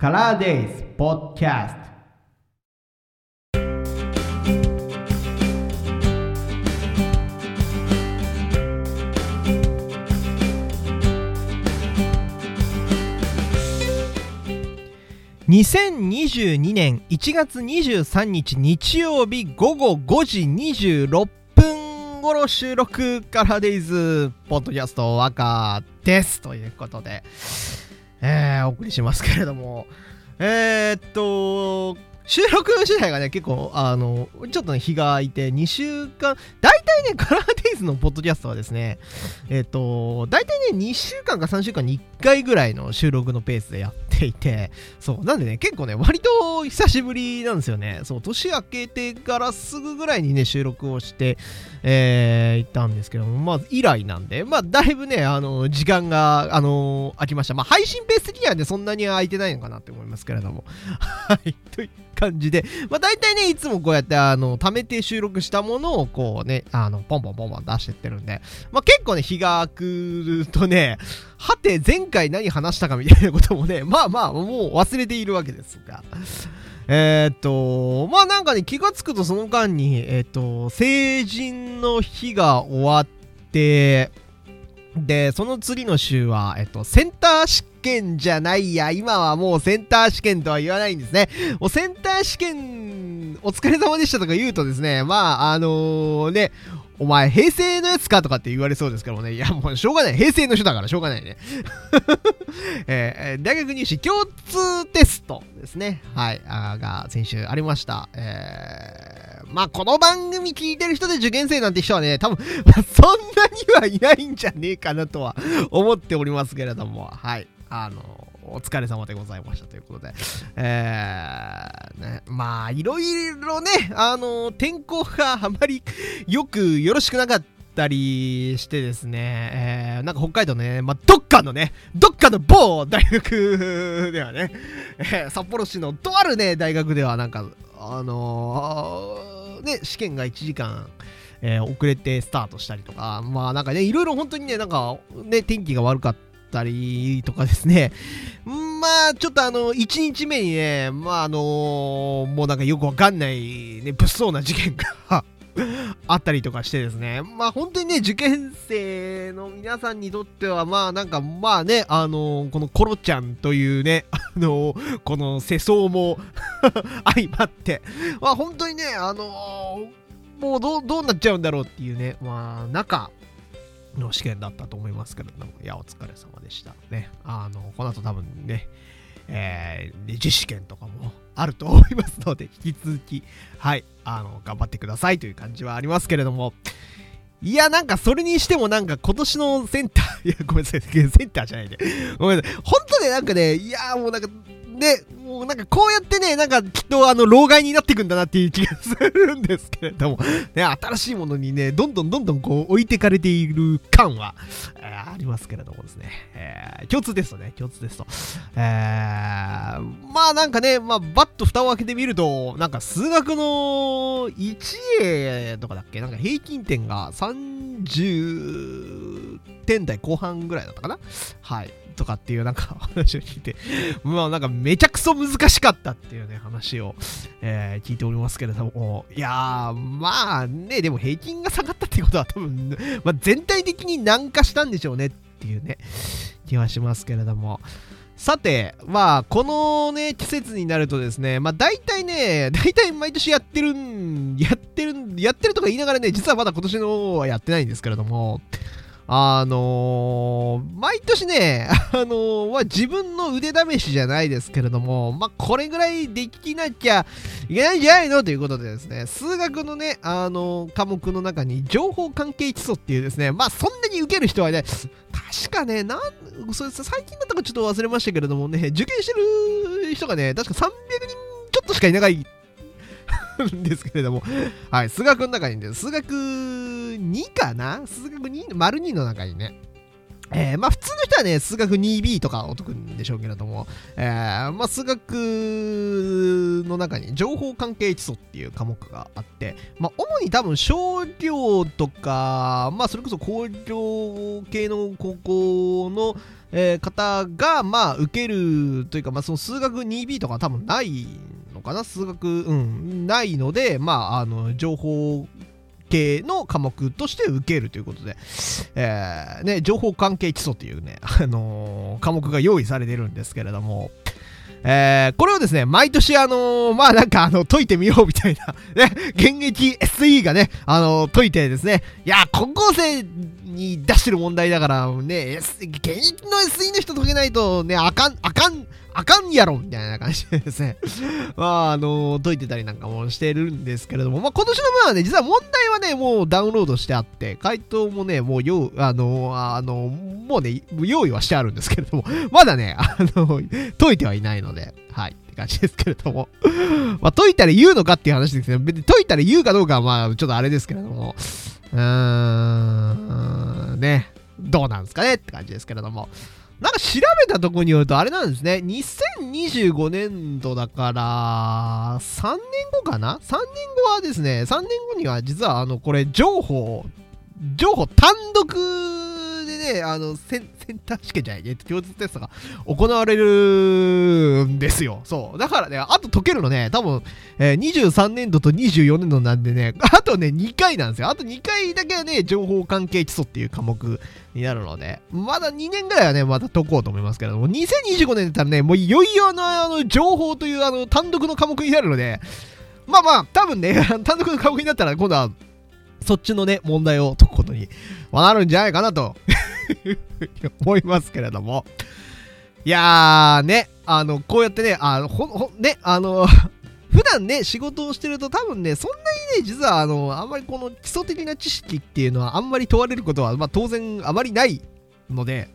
カラーデイズポッキャスト。2022年1月23日日曜日午後5時26分頃収録カラーデイズポッドキャスト若です。ということで、えー、お送りしますけれども。えー、っと収録次第がね、結構、あの、ちょっとね、日が空いて、2週間、大体ね、カラーデイズのポッドキャストはですね、えっ、と、大体ね、2週間か3週間に1回ぐらいの収録のペースでやっていて、そう、なんでね、結構ね、割と久しぶりなんですよね。そう、年明けてからすぐぐらいにね、収録をして、えー、行ったんですけども、まあ、以来なんで、まあ、だいぶね、あの、時間が、あの、空きました。まあ、配信ベース的にはね、そんなに空いてないのかなって思いますけれども。はい、という感じで、まあ、大体ね、いつもこうやって、あの、貯めて収録したものを、こうね、あの、ポンポンポンポン出してってるんで、まあ、結構ね、日が空くとね、はて、前回何話したかみたいなこともね、まあまあ、もう忘れているわけですが。えー、っと、まあなんかね、気がつくとその間に、えー、っと、成人の日が終わって、で、その次の週は、えっと、センター試験じゃないや、今はもうセンター試験とは言わないんですね。もうセンター試験、お疲れ様でしたとか言うとですね、まあ、あのー、ね、お前、平成のやつかとかって言われそうですけどもね。いや、もうしょうがない。平成の人だからしょうがないね。えー、大学入試共通テストですね。はい。あが先週ありました。えー、まあ、この番組聞いてる人で受験生なんて人はね、多分、まあ、そんなにはいないんじゃねえかなとは思っておりますけれども、はい。あのお疲れ様でございましたということで、えー、ね、まあ、いろいろね、あの、天候があまりよくよろしくなかったりしてですね、えー、なんか北海道ね、まあ、どっかのね、どっかの某大学ではね、えー、札幌市のとあるね、大学ではなんか、あのー、ね、試験が1時間、えー、遅れてスタートしたりとか、まあなんかね、いろいろ本当にね、なんかね、天気が悪かったったりとかですね。まあ、ちょっとあの、1日目にね、まああのもうなんかよくわかんない、ね、物騒な事件が あったりとかしてですね。まあ本当にね、受験生の皆さんにとっては、まあなんか、まあね、あのー、このコロちゃんというね、あのー、この世相も 相まって、まあ本当にね、あの、もうどうなっちゃうんだろうっていうね、まあ中、の試験だったと思いますけれども、いや、お疲れ様でした。ね。あの、この後多分ね、えー、実試験とかもあると思いますので、引き続き、はい、あの、頑張ってくださいという感じはありますけれども、いや、なんかそれにしてもなんか今年のセンター、いや、ごめんなさい、センターじゃないで、ごめんなさい、本当ね、なんかね、いや、もうなんか、で、もうなんかこうやってね、なんかきっとあの、老害になっていくんだなっていう気がするんですけれども、ね、新しいものにね、どんどんどんどんこう置いてかれている感は、えー、ありますけれどもですね、えー、共通テストね、共通テスト。えー、まあなんかね、まあバッと蓋を開けてみると、なんか数学の1 A とかだっけ？なんか平均点が30点台後半ぐらいだったかな？はい。とかっていうなんか 話を聞いて、まあなんかめちゃくそ難しかったっていうね話を、えー、聞いておりますけれども、いやー、まあね、でも平均が下がったってことは多分、まあ、全体的に軟化したんでしょうねっていうね、気はしますけれども。さて、まあ、このね、季節になるとですね、まあ大体ね、大体毎年やってるん、やってるん、やってるとか言いながらね、実はまだ今年の方はやってないんですけれども、あのー、毎年ね、あのー、ま、自分の腕試しじゃないですけれども、まあ、これぐらいできなきゃいけないんじゃないの？ということでですね、数学のね、あのー、科目の中に情報関係基礎っていうですね、まあ、そんなに受ける人はね、確かね、なん、それ最近だったかちょっと忘れましたけれどもね、受験してる人がね、確か300人ちょっとしかいないんですけれども、はい、数学の中にね、数学2かな？数学2、丸2の中にね、えー、まあ普通の人はね、数学 2B とかを解くんでしょうけれども、えー、まあ数学の中に情報関係基礎っていう科目があって、まあ主に多分少量とか、まあそれこそ工業系の高校のえー方が、まあ、受けるというか、まあ、その数学 2B とか多分ないのかな？数学、うん、ないので、まあ、あの、情報系の科目として受けるということで、えーね、情報関係基礎っていうね、あのー科目が用意されてるんですけれども、えーこれをですね、毎年あのーまあなんかあの、解いてみようみたいな、ね、現役 SE がね、あのー解いてですね、いや、高校生に出してる問題だから、ね、S、現役の SE の人解けないとね、あかん、あかん、あかんやろみたいな感じでですね、まあ、あのー解いてたりなんかもしてるんですけれども、まあ今年の分はね、実は問題はね、もうダウンロードしてあって、回答もね、もうよう、あのーあのーもうね、用意はしてあるんですけれども、まだね、あの解いてはいないので、はい、って感じですけれども。まあ、解いたら言うのかっていう話ですけど、別に解いたら言うかどうかは、まあ、ちょっとあれですけれども、うーん、ね、どうなんですかねって感じですけれども。なんか調べたところによると、あれなんですね、2025年度だから、3年後かな ?3 年後はですね、3年後には実は、あの、これ、情報、情報単独ね、あの、センセンター試験じゃない、えっと、共通テストが行われるんですよ。そう。だからね、あと解けるのね、多分、えー23年度と24年度なんでね、あとね、2回なんですよ。あと2回だけはね、情報関係基礎っていう科目になるので、まだ2年ぐらいはね、また解こうと思いますけれども、2025年だったらね、もういよいよの、あの情報というあの単独の科目になるので、まあまあ、多分ね、単独の科目になったら、今度は、そっちのね、問題を解くことになるんじゃないかなと思いますけれども。いやーね、あの、こうやってね、あの、ほん、ほ、ね、あの、普段ね、仕事をしてると多分ね、そんなにね、実はあの、あんまりこの基礎的な知識っていうのはあんまり問われることは、まあ当然あまりないので、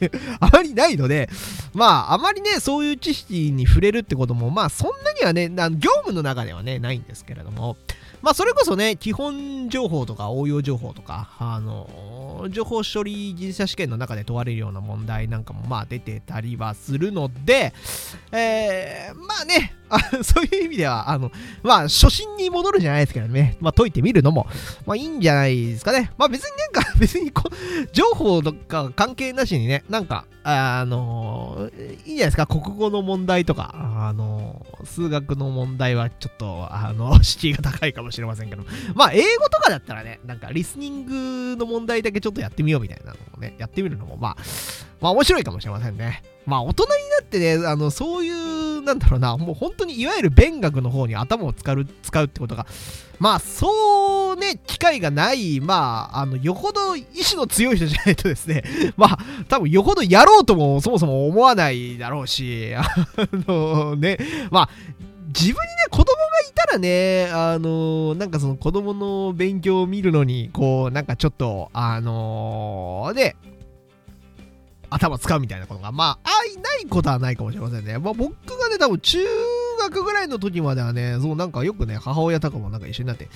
あまりないので、まあ、あまりね、そういう知識に触れるってことも、まあ、そんなにはね、な業務の中ではね、ないんですけれども、まあ、それこそね、基本情報とか応用情報とか、あの、情報処理技術者試験の中で問われるような問題なんかも、まあ、出てたりはするので、えー、まあね、あ そういう意味では、あの、まあ、初心に戻るじゃないですけどね、まあ、解いてみるのも、まあ、いいんじゃないですかね。まあ、別になんか、別にこ、情報とか関係なしにね、なんか、あのいいんじゃないですか、国語の問題とか、あの数学の問題はちょっと、あの、敷居が高いかもしれませんけど、まあ、英語とかだったらね、なんか、リスニングの問題だけちょっとやってみようみたいなのをね、やってみるのも、まあ、まあ、面白いかもしれませんね。まあ、大人になってね、あの、そういう、なんだろうな、もう本当にいわゆる勉学の方に頭を使う、使うってことが、まあ、そうね、機会がない、まあ、あの、よほど意志の強い人じゃないとですね、まあ、多分よほどやろうともそもそも思わないだろうし、あのね、まあ、自分にね、子供がいたらね、あのなんかその子供の勉強を見るのに、こう、なんかちょっと、あのね、頭使うみたいなことが、まあ、あいないことはないかもしれませんね。まあ、僕がね、多分中学ぐらいの時まではね、そうなんかよくね、母親とかもなんか一緒になって、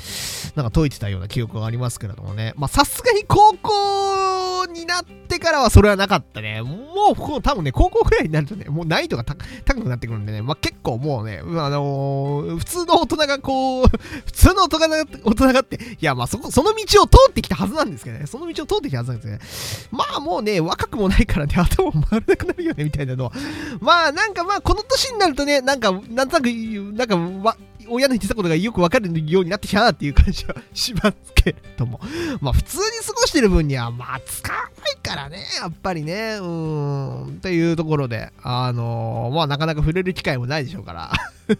なんか解いてたような記憶がありますけれどもね。まあ、さすがに高校になってからはそれはなかったね。もう、こう多分ね、高校ぐらいになるとね、もう難易度が高くなってくるんでね、まあ、結構もうね、あのー普通の大人がこう、普通の大人が大人がって、いや、まあ、そこ、その道を通ってきたはずなんですけどね、その道を通ってきたはずなんですけどね。まあ、もうね、若くもないからね、頭も回らなくなるよね、みたいなのは。まあ、なんかまあ、この年になるとね、なんか、なんとなく、なんか、親の言ってたことがよくわかるようになってきたなっていう感じはしますけれども。まあ、普通に過ごしてる分には、まあ、使わないからね、やっぱりね、うーん、っていうところで、あのーまあ、なかなか触れる機会もないでしょうから。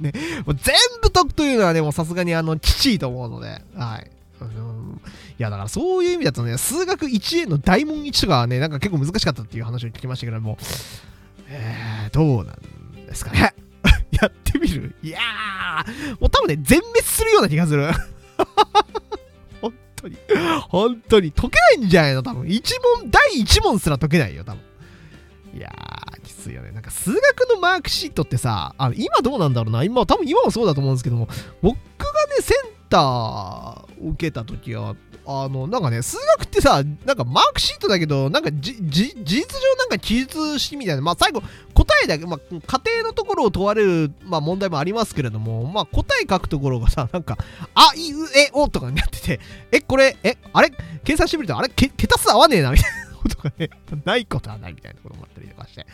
ね、もう全部解くというのはね、もうさすがにあの、きちいと思うので、はい。あのーいや、だからそういう意味だとね、数学 1A の大問1とかはね、なんか結構難しかったっていう話を聞きましたけども、えー、どうなんですかね。やってみるいやー、もう多分ね、全滅するような気がする。本当に。本当に。解けないんじゃないの？多分。一問、第1問すら解けないよ、多分。いやー、きついよね。なんか数学のマークシートってさ、あの今どうなんだろうな。今、多分今もそうだと思うんですけども、僕がね、センター受けた時は、あの、なんかね、数学ってさ、なんかマークシートだけど、なんかじ、じ、事実上なんか記述式みたいな、まあ最後、答えだけ、まあ、家庭のところを問われる、まあ問題もありますけれども、まあ答え書くところがさ、なんか、あ、いう、え、おとかになってて、え、これ、え、あれ？計算してみると、あれ？け桁数合わねえな、みたいなことがね、ないことはないみたいなこともあったりとかして、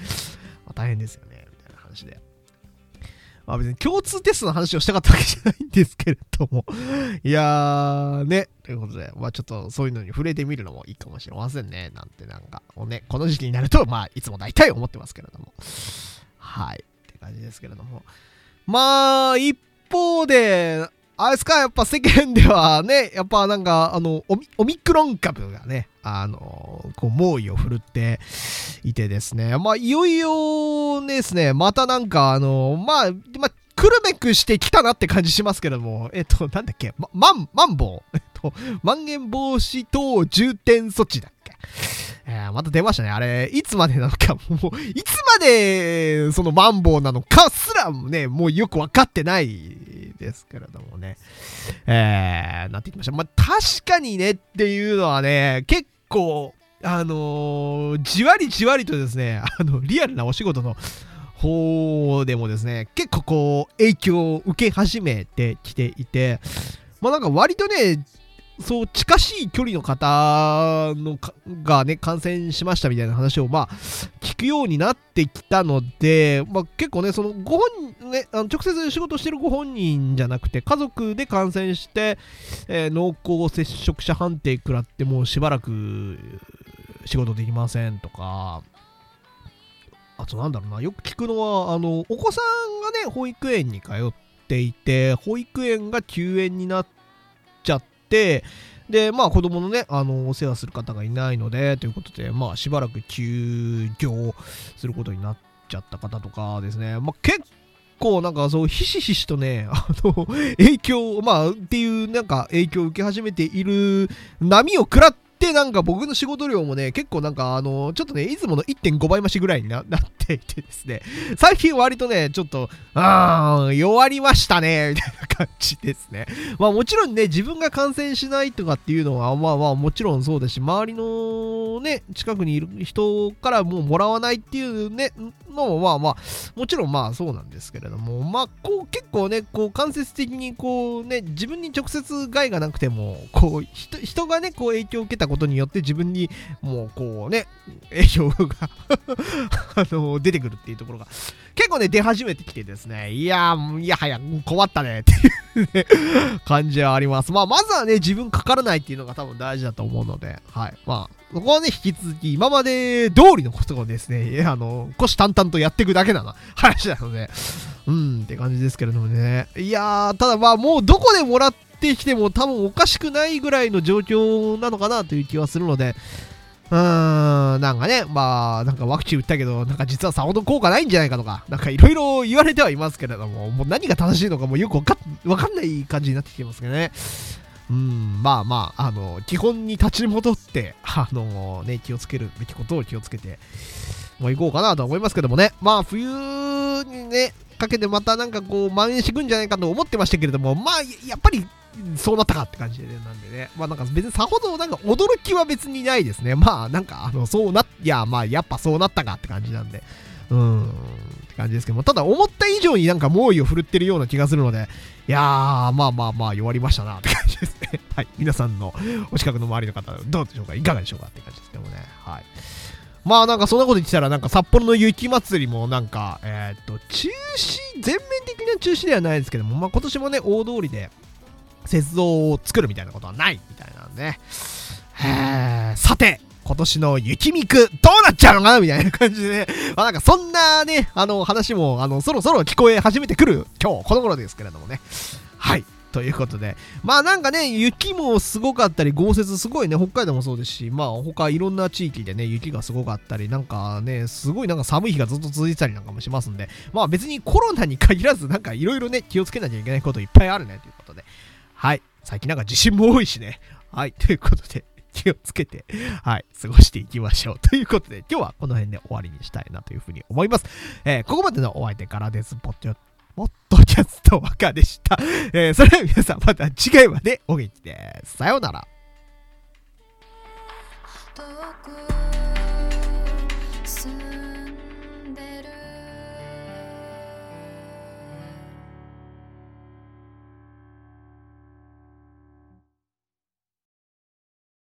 まあ、大変ですよね、みたいな話で。まあ別に共通テストの話をしたかったわけじゃないんですけれども いやーね、ということで、まあちょっとそういうのに触れてみるのもいいかもしれませんね、なんてなんか、もうね、この時期になると、まあいつも大体思ってますけれども。はい、って感じですけれども。まあ、一方で、あれですか、やっぱ世間ではね、やっぱなんか、あの、オミクロン株がね、あの、こう、猛威を振るっていてですね、まあ、いよいよですね、またなんか、あの、まあ、まあ、くるめくしてきたなって感じしますけども、えっと、なんだっけ、ま、まん、まんぼう、えっと、まん延防止等重点措置だっけ？えー、また出ましたね。あれ、いつまでなのか、もう、いつまで、そのマンボウなのかすらね、もうよくわかってないですけれどもね。えー、なってきました。まあ、確かにねっていうのはね、結構、あのー、じわりじわりとですね、あの、リアルなお仕事の方でもですね、結構こう、影響を受け始めてきていて、まあなんか割とね、そう近しい距離の方のがね感染しましたみたいな話をまあ聞くようになってきたので、まあ、結構ねそのご本ねあの直接仕事してるご本人じゃなくて家族で感染して、えー、濃厚接触者判定食らってもうしばらく仕事できませんとか。あとなんだろうなよく聞くのはあのお子さんがね保育園に通っていて保育園が休園になっちゃって、で、まあ子供のね、あの、お世話する方がいないので、ということで、まあしばらく休業することになっちゃった方とかですね、まあ結構なんかそう、ひしひしとね、あの、影響、まあっていうなんか影響を受け始めている波を食らってで、なんか僕の仕事量もね、結構なんかあの、ちょっとね、いつもの1.5倍増しぐらいに なっていてですね、最近割とね、ちょっと、あー、弱りましたね、みたいな感じですね。まあもちろんね、自分が感染しないとかっていうのは、まあまあもちろんそうですし、周りのね、近くにいる人からもうもらわないっていうね、のもまあまあ、もちろんまあそうなんですけれども、まあこう結構ね、こう間接的にこうね、自分に直接害がなくても、こう人人がね、こう影響を受けたことによって自分にもうこうね、影響が あの出てくるっていうところが結構ね、出始めてきてですね、いやー、いやはや、困ったねっていうね、感じはあります。まあ、まずはね、自分かからないっていうのが多分大事だと思うので、はい。まあ、ここはね、引き続き、今まで通りのことをですね、あの、虎視眈々とやっていくだけな 話なので、うんって感じですけれどもね。いやー、ただまあ、もうどこでもらってきても多分おかしくないぐらいの状況なのかなという気はするので、うーん、なんかね、まあ、なんかワクチン打ったけど、なんか実はさほど効果ないんじゃないかとか、なんかいろいろ言われてはいますけれども、もう何が正しいのかもよくわかんない感じになってきてますけどね。うん、まあまあ、あの、基本に立ち戻って、あのね、気をつけるべきことを気をつけて、もう行こうかなと思いますけどもね。まあ、冬にね、かけてまたなんかこう、蔓延してくんじゃないかと思ってましたけれども、まあ、やっぱりそうなったかって感じで、なんでね。まあなんか別にさほどなんか驚きは別にないですね。まあなんかあの、そうな、いやまあやっぱそうなったかって感じなんで。うん、って感じですけども、ただ思った以上になんか猛威を振るってるような気がするので、いやー、まあまあまあ弱りましたなって感じですね。はい。皆さんのお近くの周りの方、どうでしょうか？いかがでしょうか？って感じですけどもね。はい。まあなんかそんなこと言ってたらなんか札幌の雪まつりもなんかえー、っと中止全面的な中止ではないですけどもまあ今年もね大通りで雪像を作るみたいなことはないみたいなんで、ね、さて、今年の雪見くどうなっちゃうのかな？みたいな感じでね、まあなんかそんなね、あの話も、あの、そろそろ聞こえ始めてくる今日この頃ですけれどもね。はい。ということで、まあなんかね、雪もすごかったり、豪雪すごいね、北海道もそうですし、まあ他いろんな地域でね、雪がすごかったり、なんかね、すごいなんか寒い日がずっと続いてたりなんかもしますんで、まあ別にコロナに限らず、なんかいろいろね、気をつけなきゃいけないこといっぱいあるね、ということで。はい。最近なんか地震も多いしね。はい。ということで、気をつけて、はい、過ごしていきましょう。ということで、今日はこの辺で終わりにしたいなというふうに思います。えー、ここまでのお相手からです。ポッドポッドキャスト若でした。えー、それでは皆さんまた次回までお元気です。さようなら。